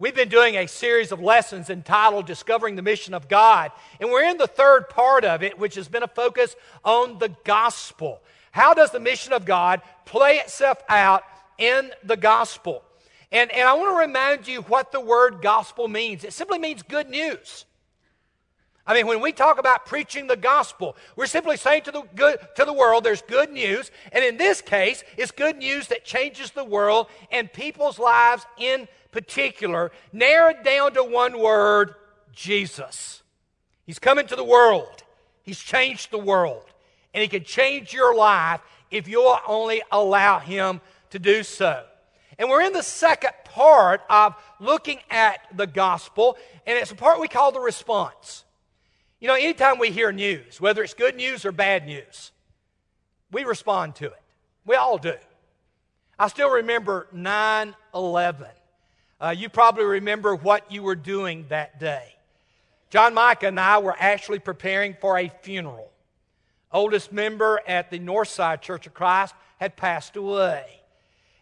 We've been doing a series of lessons entitled Discovering the Mission of God, and we're in the third part of it, which has been a focus on the gospel. How does the mission of God play itself out in the gospel? And, and I want to remind you what the word gospel means. It simply means good news. I mean, when we talk about preaching the gospel, we're simply saying to the, good, to the world there's good news. And in this case, it's good news that changes the world and people's lives in particular, narrowed down to one word Jesus. He's come into the world, He's changed the world. And He can change your life if you'll only allow Him to do so. And we're in the second part of looking at the gospel, and it's a part we call the response. You know, anytime we hear news, whether it's good news or bad news, we respond to it. We all do. I still remember 9 11. Uh, you probably remember what you were doing that day. John Micah and I were actually preparing for a funeral. Oldest member at the Northside Church of Christ had passed away.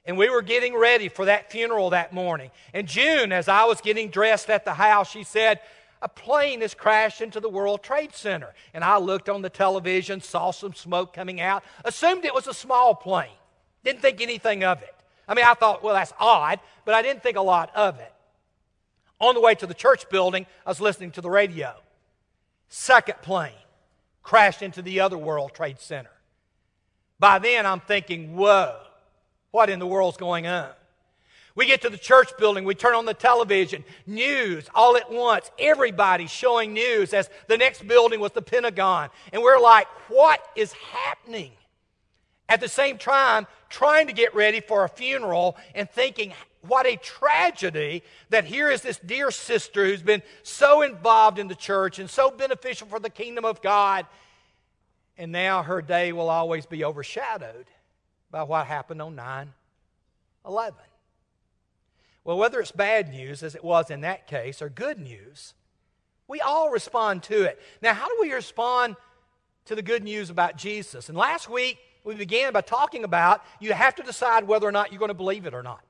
And we were getting ready for that funeral that morning. And June, as I was getting dressed at the house, she said, a plane has crashed into the World Trade Center. And I looked on the television, saw some smoke coming out, assumed it was a small plane, didn't think anything of it. I mean, I thought, well, that's odd, but I didn't think a lot of it. On the way to the church building, I was listening to the radio. Second plane crashed into the other World Trade Center. By then, I'm thinking, whoa, what in the world's going on? We get to the church building, we turn on the television, news all at once. everybody showing news as the next building was the Pentagon. And we're like, what is happening? At the same time, trying to get ready for a funeral and thinking, what a tragedy that here is this dear sister who's been so involved in the church and so beneficial for the kingdom of God. And now her day will always be overshadowed by what happened on 9 11. Well, whether it's bad news, as it was in that case, or good news, we all respond to it. Now, how do we respond to the good news about Jesus? And last week, we began by talking about you have to decide whether or not you're going to believe it or not.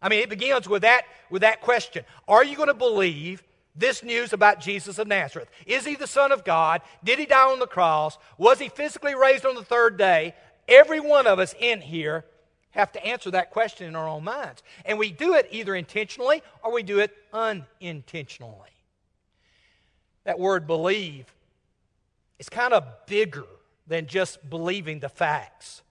I mean, it begins with that, with that question Are you going to believe this news about Jesus of Nazareth? Is he the Son of God? Did he die on the cross? Was he physically raised on the third day? Every one of us in here have to answer that question in our own minds. And we do it either intentionally or we do it unintentionally. That word believe is kind of bigger than just believing the facts.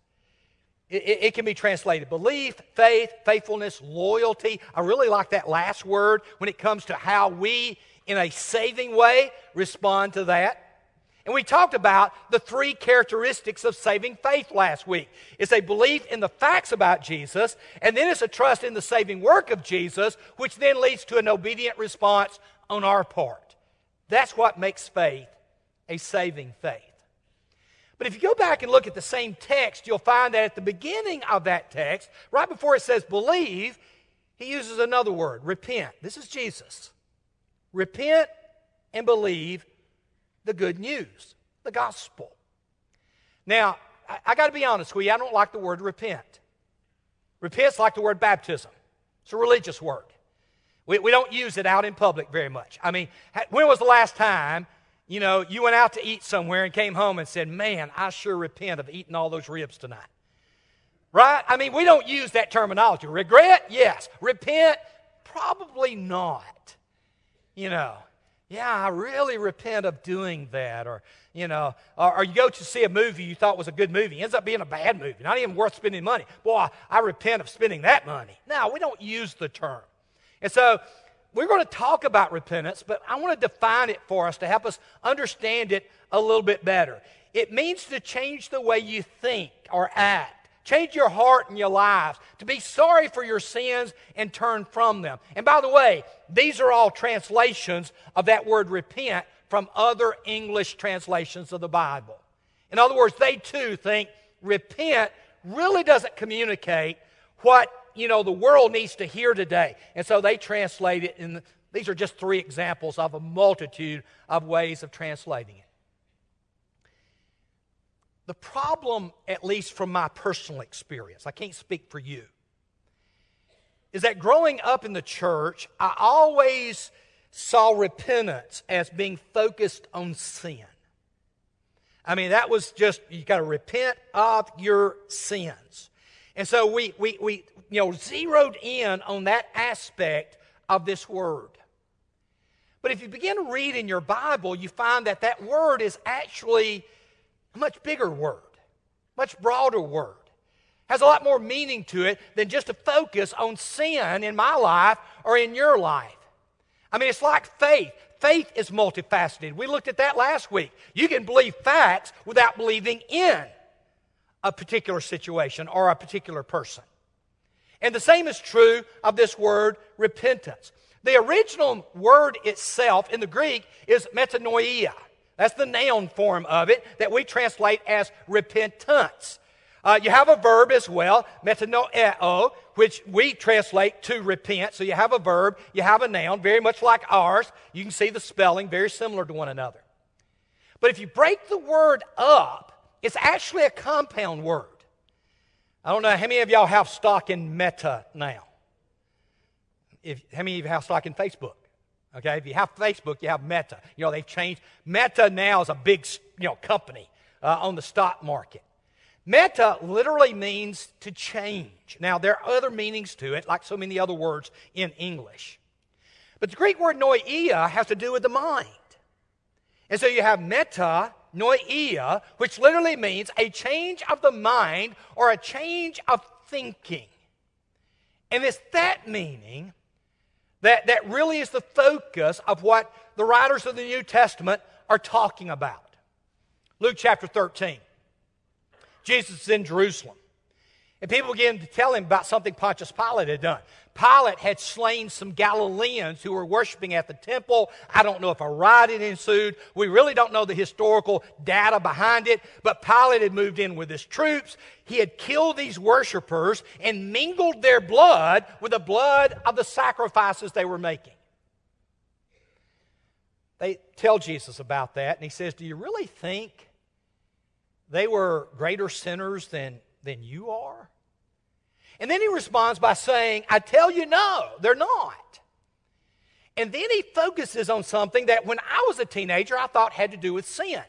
It, it, it, can be translated belief, faith, faithfulness, loyalty. I really like that last word when it comes to how we, in a saving way, respond to that. And we talked about the three characteristics of saving faith last week. It's a belief in the facts about Jesus, and then it's a trust in the saving work of Jesus, which then leads to an obedient response on our part. That's what makes faith a saving faith. But if you go back and look at the same text, you'll find that at the beginning of that text, right before it says believe, he uses another word, repent. This is Jesus. Repent and believe the good news, the gospel. Now, I, I got to be honest with you, I don't like the word repent. Repent's like the word baptism, it's a religious word. We, we don't use it out in public very much. I mean, when was the last time, you know, you went out to eat somewhere and came home and said, Man, I sure repent of eating all those ribs tonight? Right? I mean, we don't use that terminology. Regret? Yes. Repent? Probably not. You know, yeah, I really repent of doing that. Or, you know, or, or, you go to see a movie you thought was a good movie, ends up being a bad movie, not even worth spending money. Boy, I, I repent of spending that money. No, we don't use the term. And so we're going to talk about repentance, but I want to define it for us to help us understand it a little bit better. It means to change the way you think or act Change your heart and your lives to be sorry for your sins and turn from them. And by the way, these are all translations of that word repent from other English translations of the Bible. In other words, they too think repent really doesn't communicate what you know the world needs to hear today. And so they translate it and the, these are just three examples of a multitude of ways of translating it. The problem, at least from my personal experience, I can't speak for you, is that growing up in the church, I always saw repentance as being focused on sin. I mean, that was just, you got to repent of your sins. And so we, we, we, you know, zeroed in on that aspect of this word. But if you begin to read in your Bible, you find that that word is actually a much bigger word, much broader word. Has a lot more meaning to it than just to focus on sin in my life or in your life. I mean, it's like faith. Faith is multifaceted. We looked at that last week. You can believe facts without believing in a particular situation or a particular person. And the same is true of this word repentance. The original word itself in the Greek is metanoia. That's the noun form of it that we translate as repentance. Uh, you have a verb as well, metanoeo, which we translate to repent. So you have a verb, you have a noun, very much like ours. You can see the spelling, very similar to one another. But if you break the word up, it's actually a compound word. I don't know how many of y'all have stock in Meta now. If, how many of you have stock in Facebook? Okay, if you have Facebook, you have Meta. You know, they've changed. Meta now is a big, you know, company uh, on the stock market. Meta literally means to change. Now, there are other meanings to it, like so many other words in English. But the Greek word noia has to do with the mind. And so you have meta, noia, which literally means a change of the mind or a change of thinking. And it's that meaning that, that really is the focus of what the writers of the New Testament are talking about. Luke chapter 13. Jesus is in Jerusalem. And people begin to tell him about something Pontius Pilate had done. Pilate had slain some Galileans who were worshiping at the temple. I don't know if a riot ensued. We really don't know the historical data behind it, but Pilate had moved in with his troops. He had killed these worshipers and mingled their blood with the blood of the sacrifices they were making. They tell Jesus about that, and he says, Do you really think they were greater sinners than, than you are? And then he responds by saying, I tell you, no, they're not. And then he focuses on something that when I was a teenager, I thought had to do with sin.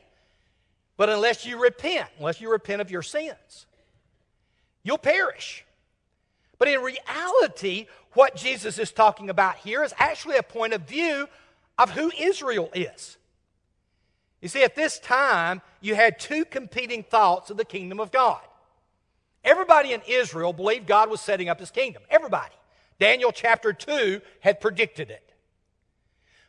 But unless you repent, unless you repent of your sins, you'll perish. But in reality, what Jesus is talking about here is actually a point of view of who Israel is. You see, at this time, you had two competing thoughts of the kingdom of God. Everybody in Israel believed God was setting up his kingdom. Everybody. Daniel chapter 2 had predicted it.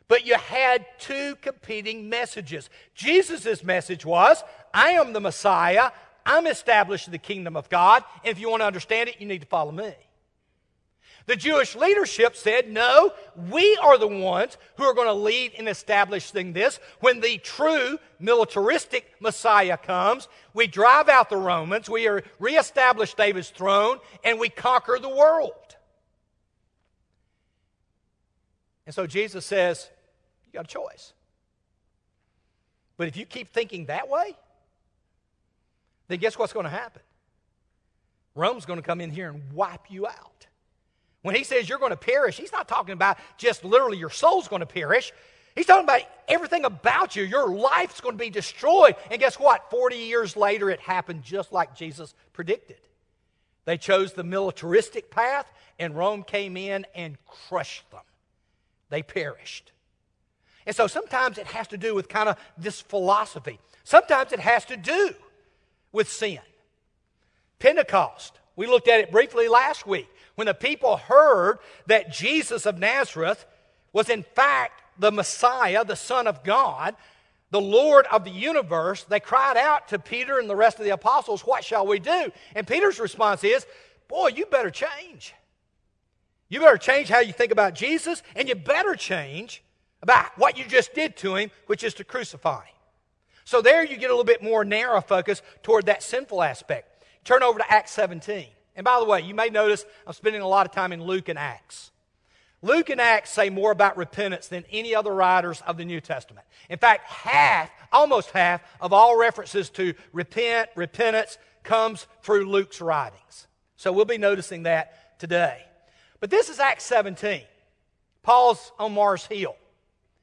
But you had two competing messages. Jesus' message was, I am the Messiah. I'm establishing the kingdom of God. And if you want to understand it, you need to follow me. The Jewish leadership said, no, we are the ones who are going to lead in establishing this. When the true militaristic Messiah comes, we drive out the Romans, we reestablish David's throne, and we conquer the world. And so Jesus says, you got a choice. But if you keep thinking that way, then guess what's going to happen? Rome's going to come in here and wipe you out. When he says you're going to perish, he's not talking about just literally your soul's going to perish. He's talking about everything about you. Your life's going to be destroyed. And guess what? 40 years later, it happened just like Jesus predicted. They chose the militaristic path, and Rome came in and crushed them. They perished. And so sometimes it has to do with kind of this philosophy. Sometimes it has to do with sin. Pentecost, we looked at it briefly last week when the people heard that Jesus of Nazareth was in fact the Messiah, the Son of God, the Lord of the universe, they cried out to Peter and the rest of the apostles, What shall we do? And Peter's response is, Boy, you better change. You better change how you think about Jesus, and you better change about what you just did to him, which is to crucify. So there you get a little bit more narrow focus toward that sinful aspect. Turn over to Acts 17. And by the way, you may notice I'm spending a lot of time in Luke and Acts. Luke and Acts say more about repentance than any other writers of the New Testament. In fact, half, almost half, of all references to repent, repentance, comes through Luke's writings. So we'll be noticing that today. But this is Acts 17. Paul's on Mars Hill.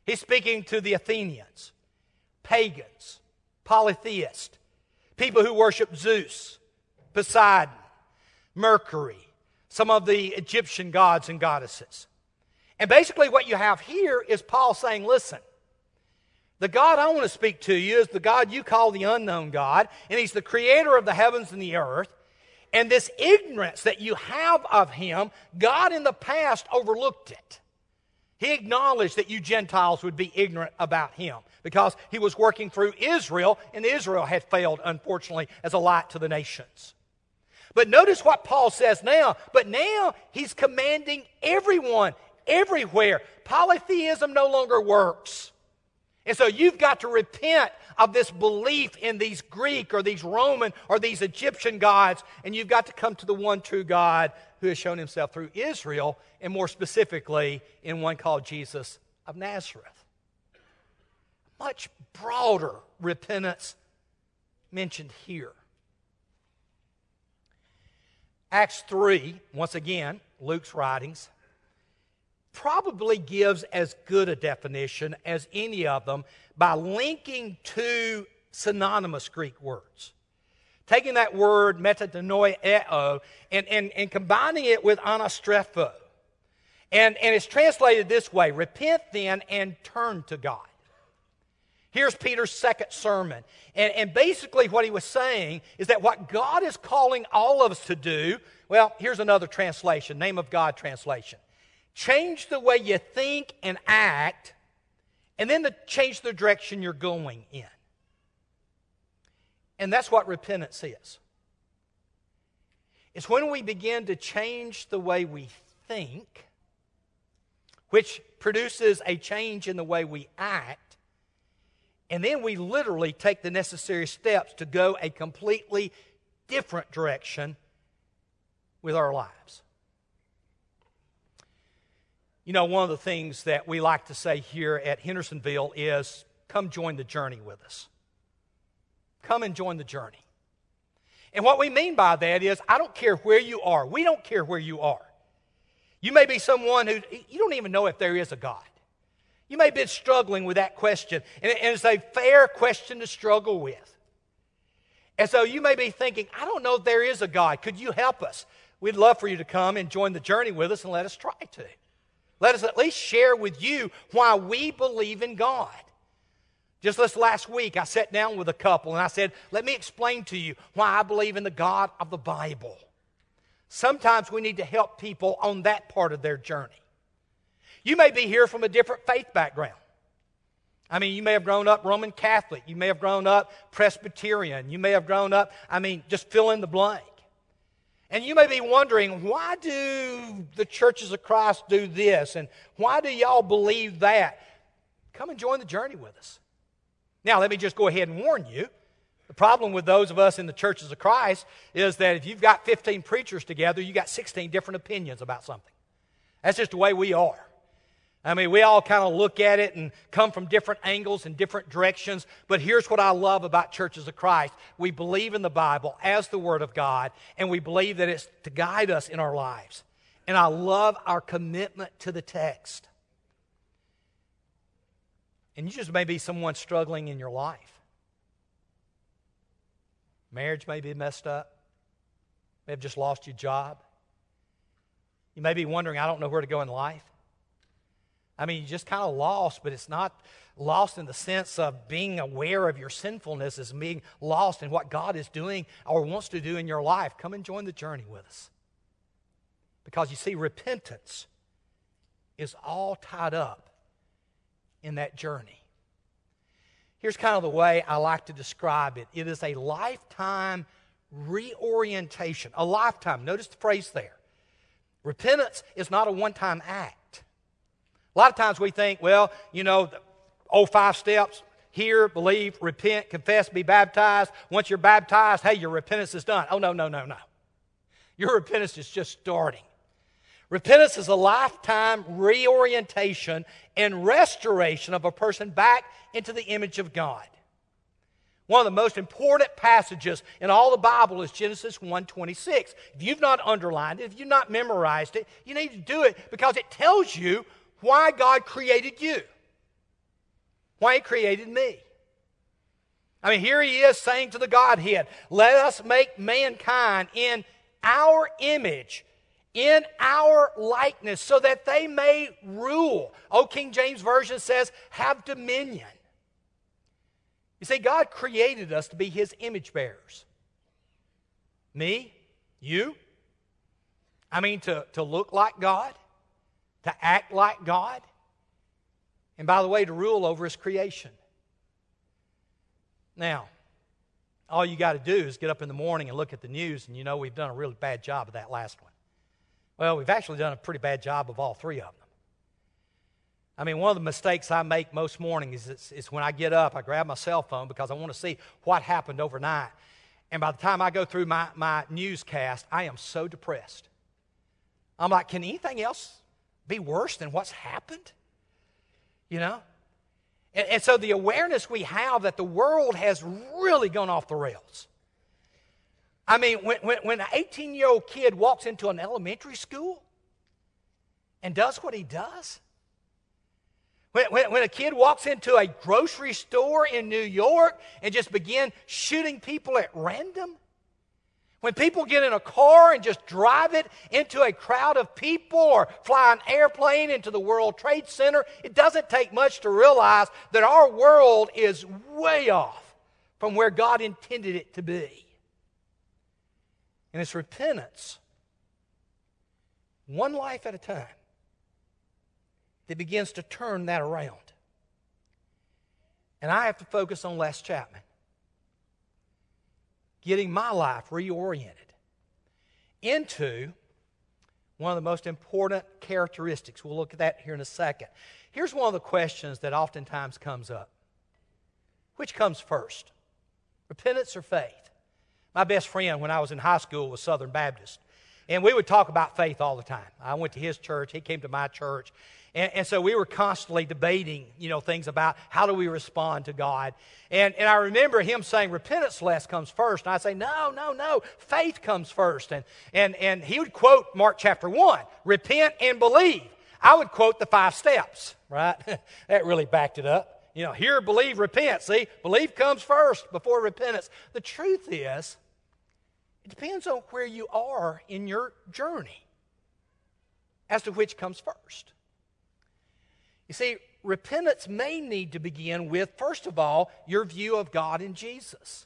He's speaking to the Athenians, pagans, polytheists, people who worship Zeus, Poseidon, Mercury, some of the Egyptian gods and goddesses. And basically, what you have here is Paul saying, Listen, the God I want to speak to you is the God you call the unknown God, and He's the creator of the heavens and the earth. And this ignorance that you have of Him, God in the past overlooked it. He acknowledged that you Gentiles would be ignorant about Him because He was working through Israel, and Israel had failed, unfortunately, as a light to the nations. But notice what Paul says now. But now he's commanding everyone, everywhere. Polytheism no longer works. And so you've got to repent of this belief in these Greek or these Roman or these Egyptian gods, and you've got to come to the one true God who has shown himself through Israel, and more specifically in one called Jesus of Nazareth. Much broader repentance mentioned here. Acts 3, once again, Luke's writings, probably gives as good a definition as any of them by linking two synonymous Greek words. Taking that word metanoeo and, and, and combining it with anastrepho. And, and it's translated this way repent then and turn to God. Here's Peter's second sermon. And, and basically, what he was saying is that what God is calling all of us to do, well, here's another translation, name of God translation. Change the way you think and act, and then to change the direction you're going in. And that's what repentance is. It's when we begin to change the way we think, which produces a change in the way we act and then we literally take the necessary steps to go a completely different direction with our lives. You know, one of the things that we like to say here at Hendersonville is come join the journey with us. Come and join the journey. And what we mean by that is, I don't care where you are. We don't care where you are. You may be someone who, you don't even know if there is a God. You may have been struggling with that question, and it's a fair question to struggle with. And so you may be thinking, I don't know if there is a God. Could you help us? We'd love for you to come and join the journey with us and let us try to. Let us at least share with you why we believe in God. Just this last week, I sat down with a couple and I said, Let me explain to you why I believe in the God of the Bible. Sometimes we need to help people on that part of their journey. You may be here from a different faith background. I mean, you may have grown up Roman Catholic. You may have grown up Presbyterian. You may have grown up, I mean, just fill in the blank. And you may be wondering, why do the churches of Christ do this? And why do y'all believe that? Come and join the journey with us. Now, let me just go ahead and warn you. The problem with those of us in the churches of Christ is that if you've got 15 preachers together, you got 16 different opinions about something. That's just the way we are. I mean, we all kind of look at it and come from different angles and different directions. But here's what I love about churches of Christ we believe in the Bible as the Word of God, and we believe that it's to guide us in our lives. And I love our commitment to the text. And you just may be someone struggling in your life. Marriage may be messed up. May have just lost your job. You may be wondering, I don't know where to go in life. I mean, you're just kind of lost, but it's not lost in the sense of being aware of your sinfulness, as being lost in what God is doing or wants to do in your life. Come and join the journey with us. Because you see, repentance is all tied up in that journey. Here's kind of the way I like to describe it it is a lifetime reorientation. A lifetime. Notice the phrase there. Repentance is not a one time act. A lot of times we think, well, you know, oh, five steps hear, believe, repent, confess, be baptized. Once you're baptized, hey, your repentance is done. Oh, no, no, no, no. Your repentance is just starting. Repentance is a lifetime reorientation and restoration of a person back into the image of God. One of the most important passages in all the Bible is Genesis 1:26. If you've not underlined it, if you've not memorized it, you need to do it because it tells you why God created you. Why he created me. I mean, here he is saying to the Godhead, Let us make mankind in our image, in our likeness, so that they may rule. Old King James Version says, have dominion. You see, God created us to be his image bearers. Me, you. I mean, to, to look like God, to act like God, and by the way, to rule over his creation. Now, all you got to do is get up in the morning and look at the news, and you know we've done a really bad job of that last one. Well, we've actually done a pretty bad job of all three of them. I mean, one of the mistakes I make most mornings is, is when I get up, I grab my cell phone because I want to see what happened overnight. And by the time I go through my, my newscast, I am so depressed. I'm like, can anything else be worse than what's happened? You know? And, and so the awareness we have that the world has really gone off the rails. I mean, when, when, when an 18 year old kid walks into an elementary school and does what he does, when, when, when, a kid walks into a grocery store in New York and just begin shooting people at random, when people get in a car and just drive it into a crowd of people or fly an airplane into the World Trade Center, it doesn't take much to realize that our world is way off from where God intended it to be. And it's repentance, one life at a time, that begins to turn that around. And I have to focus on Les Chapman getting my life reoriented into one of the most important characteristics. We'll look at that here in a second. Here's one of the questions that oftentimes comes up Which comes first, repentance or faith? My best friend when I was in high school was Southern Baptist. And we would talk about faith all the time. I went to his church, he came to my church. And, and, so we were constantly debating, you know, things about how do we respond to God. And, and I remember him saying, repentance less comes first. And I say, no, no, no, faith comes first. And, and, and he would quote Mark chapter 1, repent and believe. I would quote the five steps, right? that really backed it up. You know, hear, believe, repent. See, believe comes first before repentance. The truth is, it depends on where you are in your journey as to which comes first. You see, repentance may need to begin with, first of all, your view of God and Jesus.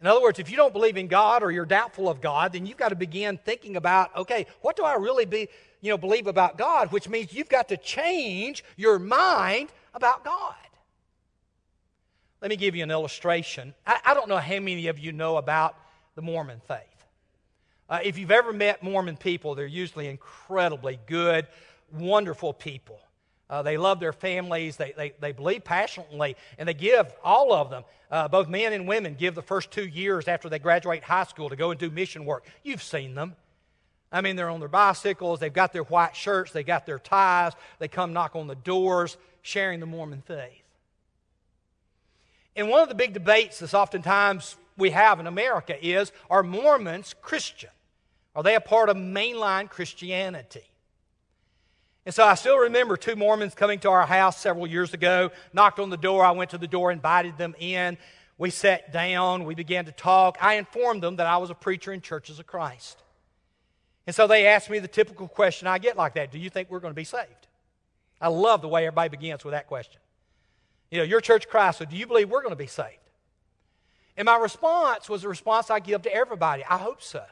In other words, if you don't believe in God or you're doubtful of God, then you've got to begin thinking about, okay, what do I really be, you know, believe about God? Which means you've got to change your mind about God. Let me give you an illustration. I, I don't know how many of you know about the Mormon faith. Uh, if you've ever met Mormon people, they're usually incredibly good wonderful people. Uh, they love their families. They, they, they believe passionately, and they give, all of them, uh, both men and women, give the first two years after they graduate high school to go and do mission work. You've seen them. I mean, they're on their bicycles, they've got their white shirts, they got their ties, they come knock on the doors, sharing the Mormon faith. And one of the big debates that oftentimes we have in America is are Mormons Christian? Are they a part of mainline Christianity? And so I still remember two Mormons coming to our house several years ago, knocked on the door. I went to the door, invited them in. We sat down, we began to talk. I informed them that I was a preacher in Churches of Christ. And so they asked me the typical question I get like that Do you think we're going to be saved? I love the way everybody begins with that question. You know, your church Christ, so do you believe we're going to be saved? And my response was a response I give to everybody I hope so.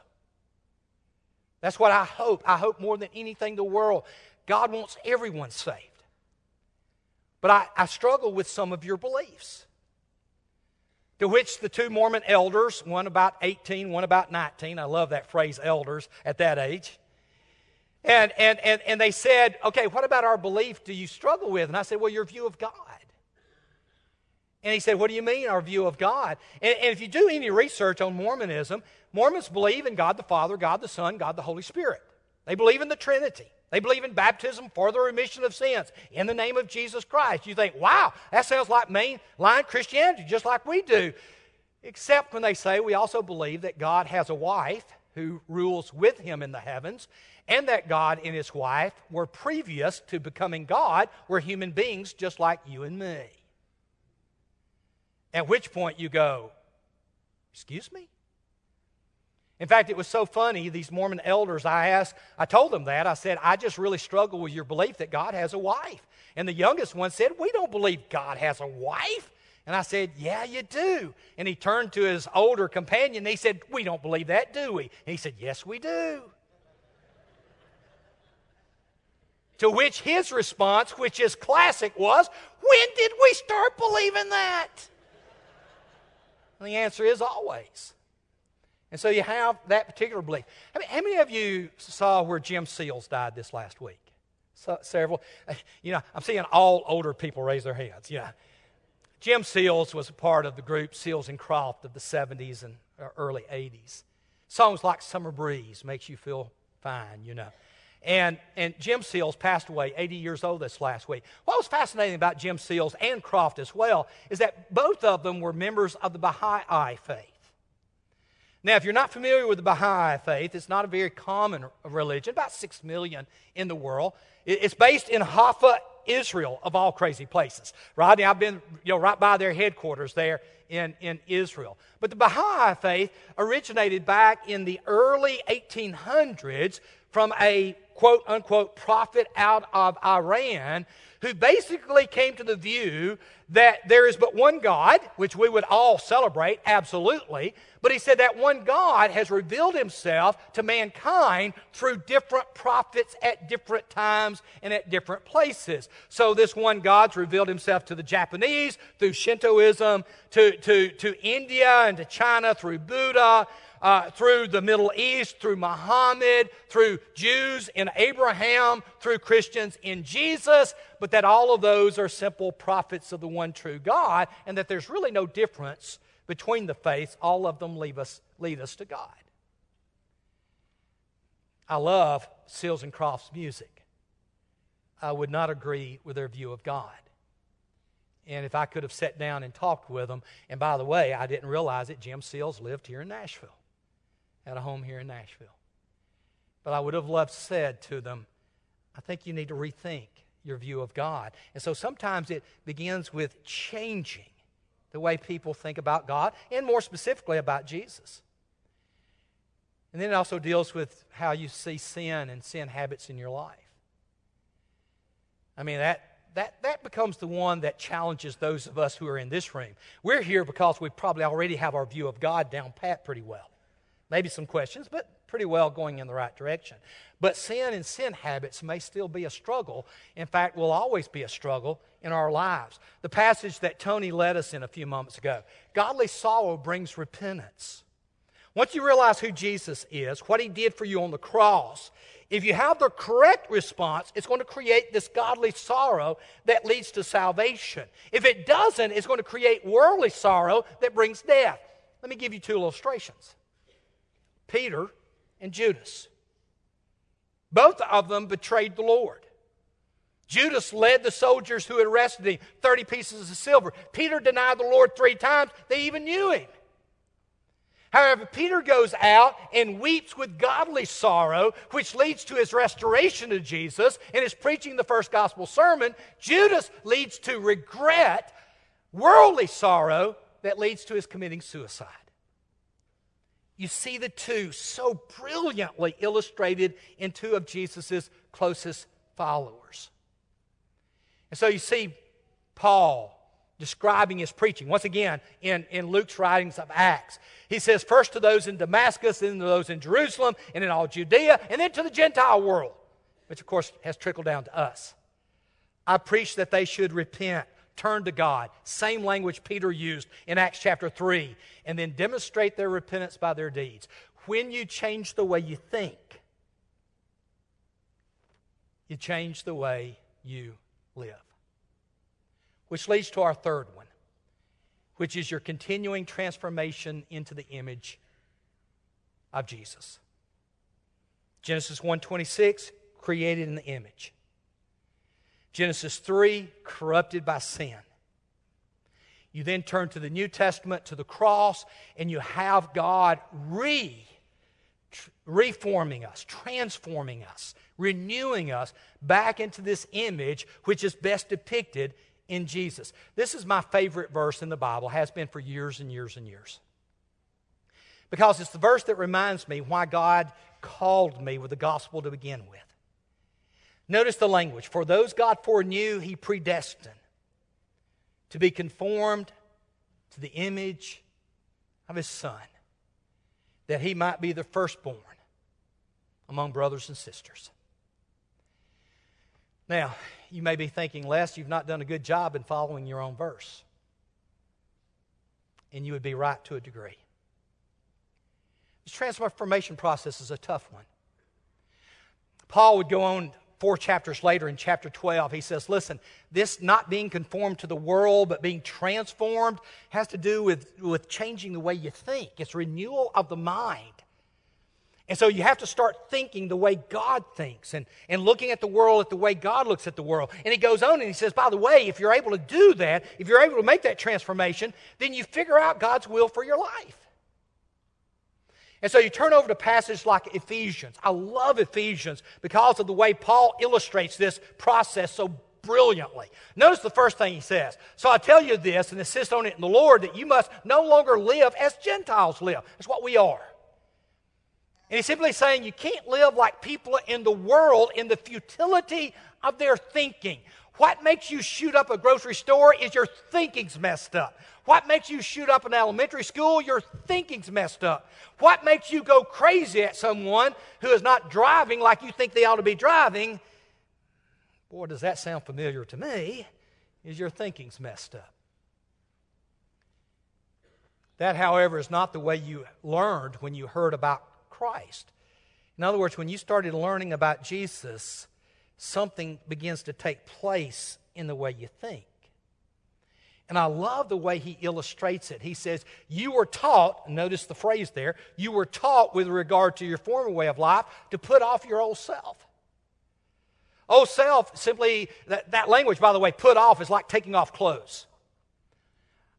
That's what I hope. I hope more than anything in the world God wants everyone saved. But I, I struggle with some of your beliefs. To which the two Mormon elders, one about 18, one about 19, I love that phrase, elders, at that age. And, and, and, and they said, okay, what about our belief do you struggle with? And I said, well, your view of God. And he said, what do you mean, our view of God? And, and if you do any research on Mormonism, Mormons believe in God the Father, God the Son, God the Holy Spirit. They believe in the Trinity. They believe in baptism for the remission of sins in the name of Jesus Christ. You think, wow, that sounds like mainline Christianity, just like we do. Except when they say we also believe that God has a wife who rules with him in the heavens, and that God and his wife were previous to becoming God, were human beings just like you and me. At which point you go, Excuse me? In fact, it was so funny, these Mormon elders, I asked, I told them that. I said, I just really struggle with your belief that God has a wife. And the youngest one said, We don't believe God has a wife. And I said, Yeah, you do. And he turned to his older companion and he said, We don't believe that, do we? And he said, Yes, we do. to which his response, which is classic, was, When did we start believing that? And the answer is always. And so you have that particular belief. I mean, how many of you saw where Jim Seals died this last week? So, several. You know, I'm seeing all older people raise their hands. Yeah. Jim Seals was a part of the group Seals and Crofts of the 70s and uh, early 80s. Songs like Summer Breeze makes you feel fine, you know. And, and Jim Seals passed away, 80 years old this last week. What was fascinating about Jim Seals and Crofts as well is that both of them were members of the Baha'i faith. Now, if you're not familiar with the Baha'i faith, it's not a very common religion, about six million in the world. It's based in Haifa, Israel, of all crazy places. Right I've been you know, right by their headquarters there in, in Israel. But the Baha'i faith originated back in the early 1800s from a quote unquote prophet out of Iran who basically came to the view that there is but one God, which we would all celebrate, absolutely. But he said that one God has revealed himself to mankind through different prophets at different times and at different places. So this one God's revealed himself to the Japanese through Shintoism, to, to, to India and to China through Buddha, uh, through the Middle East, through Muhammad, through Jews in Abraham, through Christians in Jesus, but that all of those are simple prophets of the one true God, and that there's really no difference between the faiths. All of them lead us, lead us to God. I love Seals and Crofts' music. I would not agree with their view of God. And if I could have sat down and talked with them, and by the way, I didn't realize it, Jim Seals lived here in Nashville at a home here in Nashville. But I would have loved said to them, I think you need to rethink your view of God. And so sometimes it begins with changing the way people think about God and more specifically about Jesus. And then it also deals with how you see sin and sin habits in your life. I mean, that, that, that becomes the one that challenges those of us who are in this room. We're here because we probably already have our view of God down pat pretty well. Maybe some questions, but pretty well going in the right direction. But sin and sin habits may still be a struggle. In fact, will always be a struggle in our lives. The passage that Tony led us in a few moments ago godly sorrow brings repentance. Once you realize who Jesus is, what he did for you on the cross, if you have the correct response, it's going to create this godly sorrow that leads to salvation. If it doesn't, it's going to create worldly sorrow that brings death. Let me give you two illustrations. Peter and Judas. Both of them betrayed the Lord. Judas led the soldiers who had arrested him 30 pieces of silver. Peter denied the Lord three times. They even knew him. However, Peter goes out and weeps with godly sorrow, which leads to his restoration to Jesus and is preaching the first gospel sermon. Judas leads to regret, worldly sorrow that leads to his committing suicide. You see the two so brilliantly illustrated in two of Jesus' closest followers. And so you see Paul describing his preaching. Once again, in, in Luke's writings of Acts, he says, first to those in Damascus, then to those in Jerusalem, and in all Judea, and then to the Gentile world, which of course has trickled down to us. I preach that they should repent turn to God. Same language Peter used in Acts chapter 3. And then demonstrate their repentance by their deeds. When you change the way you think, you change the way you live. Which leads to our third one, which is your continuing transformation into the image of Jesus. Genesis 1:26 created in the image. Genesis 3, corrupted by sin. You then turn to the New Testament, to the cross, and you have God re reforming us, transforming us, renewing us back into this image which is best depicted in Jesus. This is my favorite verse in the Bible, has been for years and years and years. Because it's the verse that reminds me why God called me with the gospel to begin with. Notice the language. For those God foreknew, he predestined to be conformed to the image of his Son, that he might be the firstborn among brothers and sisters. Now, you may be thinking, Les, you've not done a good job in following your own verse. And you would be right to a degree. This transformation process is a tough one. Paul would go on four chapters later in chapter 12. He says, Listen, this not being conformed to the world, but being transformed has to do with, with changing the way you think. It's renewal of the mind. And so you have to start thinking the way God thinks and, and looking at the world at the way God looks at the world. And he goes on and he says, by the way, if you're able to do that, if you're able to make that transformation, then you figure out God's will for your life. And so you turn over to passages like Ephesians. I love Ephesians because of the way Paul illustrates this process so brilliantly. Notice the first thing he says. So I tell you this and insist on it in the Lord that you must no longer live as Gentiles live. That's what we are. And he's simply saying you can't live like people in the world in the futility of their thinking. What makes you shoot up a grocery store is your thinking's messed up. What makes you shoot up an elementary school? Your thinking's messed up. What makes you go crazy at someone who is not driving like you think they ought to be driving? Boy, does that sound familiar to me, is your thinking's messed up. That, however, is not the way you learned when you heard about Christ. In other words, when you started learning about Jesus, something begins to take place in the way you think. And I love the way he illustrates it. He says, You were taught, notice the phrase there, you were taught with regard to your former way of life to put off your old self. Old self, simply, that, that language, by the way, put off is like taking off clothes.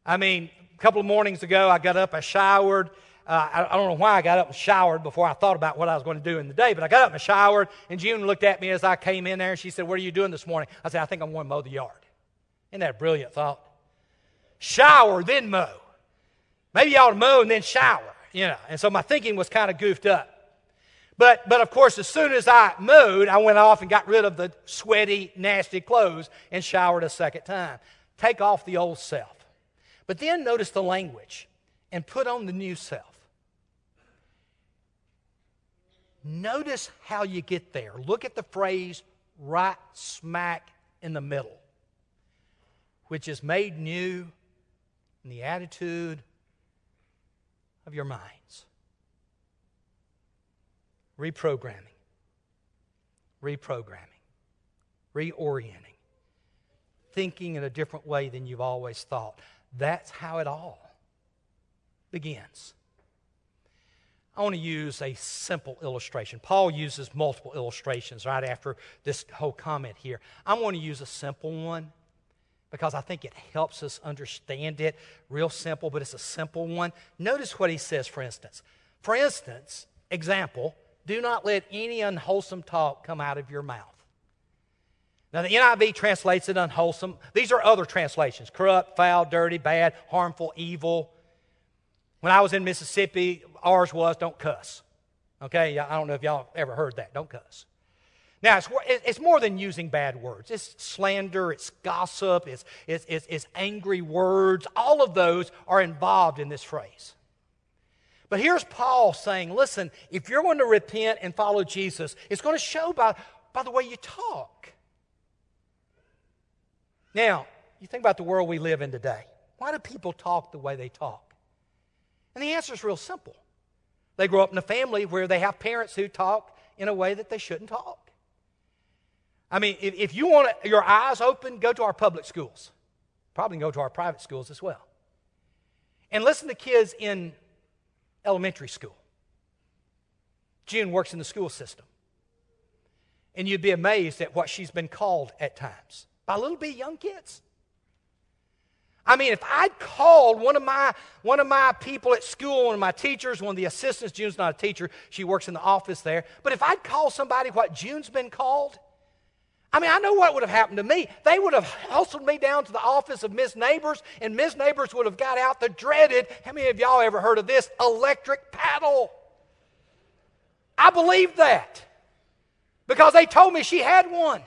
I mean, a couple of mornings ago, I got up, I showered, uh, I, I, don't know why I got up and showered before I thought about what I was going to do in the day, but I got up and showered, and June looked at me as I came in there, and she said, What are you doing this morning? I said, I think I'm going to mow the yard. Isn't that a brilliant thought? Shower, then mow. Maybe you ought to mow and then shower, you know. And so my thinking was kind of goofed up. But, but of course, as soon as I mowed, I went off and got rid of the sweaty, nasty clothes and showered a second time. Take off the old self. But then notice the language and put on the new self. Notice how you get there. Look at the phrase right smack in the middle, which is made new in the attitude of your minds. Reprogramming, reprogramming, reorienting, thinking in a different way than you've always thought. That's how it all begins. I want to use a simple illustration. Paul uses multiple illustrations right after this whole comment here. I want to use a simple one because I think it helps us understand it. Real simple, but it's a simple one. Notice what he says, for instance. For instance, example, do not let any unwholesome talk come out of your mouth. Now, the NIV translates it unwholesome. These are other translations corrupt, foul, dirty, bad, harmful, evil. When I was in Mississippi, ours was don't cuss. Okay, I don't know if y'all ever heard that. Don't cuss. Now, it's, it's more than using bad words. It's slander, it's gossip, it's, it's, it's, it's angry words. All of those are involved in this phrase. But here's Paul saying, listen, if you're going to repent and follow Jesus, it's going to show by, by the way you talk. Now, you think about the world we live in today. Why do people talk the way they talk? And the answer is real simple. They grow up in a family where they have parents who talk in a way that they shouldn't talk. I mean, if, if you want your eyes open, go to our public schools. Probably go to our private schools as well. And listen to kids in elementary school. June works in the school system. And you'd be amazed at what she's been called at times by little bitty young kids. I mean, if I'd called one of my one of my people at school, one of my teachers, one of the assistants, June's not a teacher, she works in the office there. But if I'd called somebody what June's been called, I mean, I know what would have happened to me. They would have hustled me down to the office of Miss Neighbors, and Miss Neighbors would have got out the dreaded, how many of y'all ever heard of this? Electric paddle. I believed that because they told me she had one.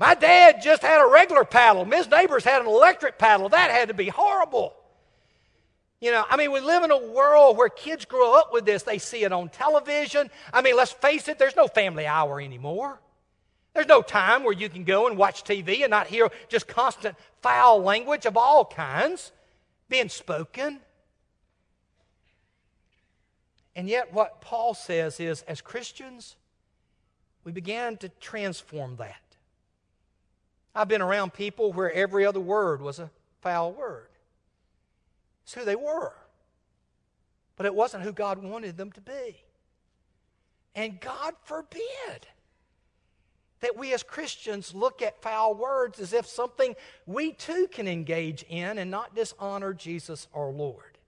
My dad just had a regular paddle. Miss Neighbors had an electric paddle. That had to be horrible. You know, I mean, we live in a world where kids grow up with this. They see it on television. I mean, let's face it, there's no family hour anymore. There's no time where you can go and watch TV and not hear just constant foul language of all kinds being spoken. And yet, what Paul says is, as Christians, we began to transform that. I've been around people where every other word was a foul word. It's who they were. But it wasn't who God wanted them to be. And God forbid that we as Christians look at foul words as if something we too can engage in and not dishonor Jesus our Lord.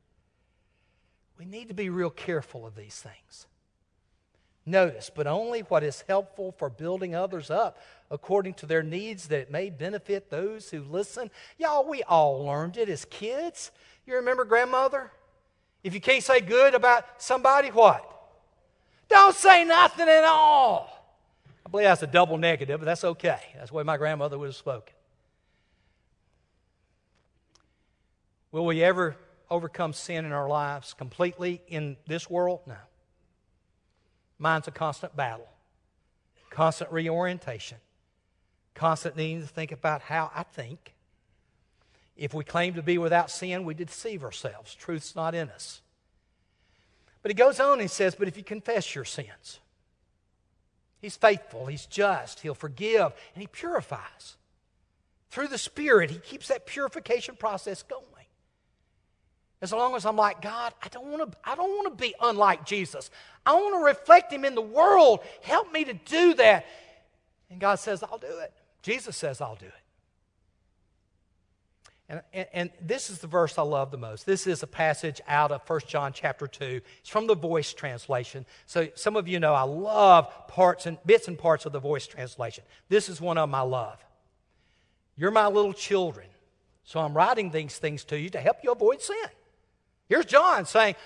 We need to be real careful of these things. Notice, but only what is helpful for building others up according to their needs that it may benefit those who listen. Y'all, we all learned it as kids. You remember grandmother? If you can't say good about somebody, what? Don't say nothing at all. I believe that's a double negative, but that's okay. That's the way my grandmother would have spoken. Will we ever overcome sin in our lives completely in this world? No. Mine's a constant battle, constant reorientation, constant needing to think about how I think. If we claim to be without sin, we deceive ourselves. Truth's not in us. But he goes on and he says, But if you confess your sins, he's faithful, he's just, he'll forgive, and he purifies. Through the Spirit, he keeps that purification process going. As long as I'm like, God, I don't want to, I don't want to be unlike Jesus. I want to reflect him in the world. Help me to do that. And God says, I'll do it. Jesus says, I'll do it. And, and, and, this is the verse I love the most. This is a passage out of 1 John chapter 2. It's from the voice translation. So some of you know I love parts and bits and parts of the voice translation. This is one of I love. You're my little children, so I'm writing these things to you to help you avoid sin. Here's John saying,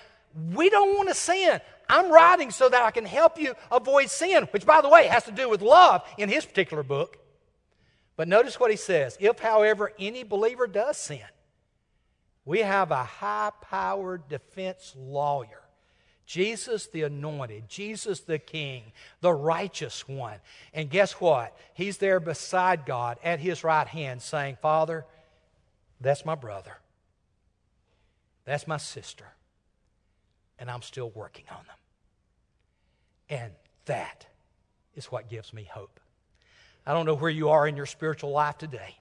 We don't want to sin. I'm writing so that I can help you avoid sin, which, by the way, has to do with love in his particular book. But notice what he says If, however, any believer does sin, we have a high powered defense lawyer. Jesus the anointed, Jesus the king, the righteous one. And guess what? He's there beside God at his right hand saying, Father, that's my brother. That's my sister. And I'm still working on them. And that is what gives me hope. I don't know where you are in your spiritual life today.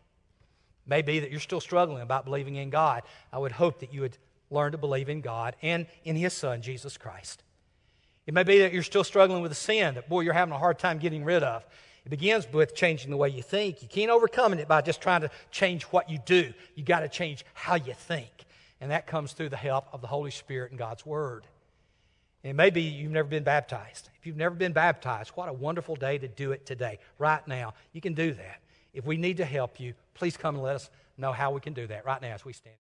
Maybe that you're still struggling about believing in God. I would hope that you would learn to believe in God and in His Son, Jesus Christ. It may be that you're still struggling with a sin that, boy, you're having a hard time getting rid of. It begins with changing the way you think. You can't overcome it by just trying to change what you do. You got to change how you think. And that comes through the help of the Holy Spirit and God's Word. And maybe you've never been baptized. If you've never been baptized, what a wonderful day to do it today, right now. You can do that. If we need to help you, please come and let us know how we can do that right now as we stand.